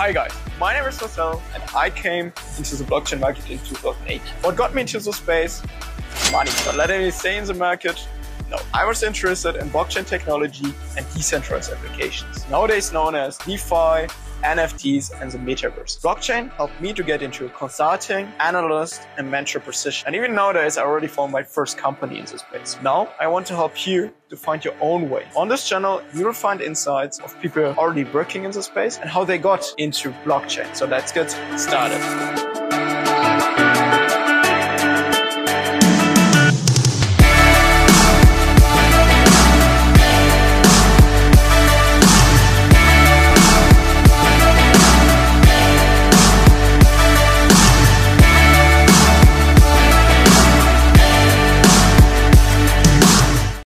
Hi guys, my name is Marcel and I came into the blockchain market in 2008. What got me into the space? Money. But let me say in the market, no, I was interested in blockchain technology and decentralized applications, nowadays known as DeFi, NFTs, and the metaverse. Blockchain helped me to get into a consulting, analyst, and mentor position. And even nowadays, I already found my first company in this space. Now, I want to help you to find your own way. On this channel, you will find insights of people already working in the space and how they got into blockchain. So let's get started.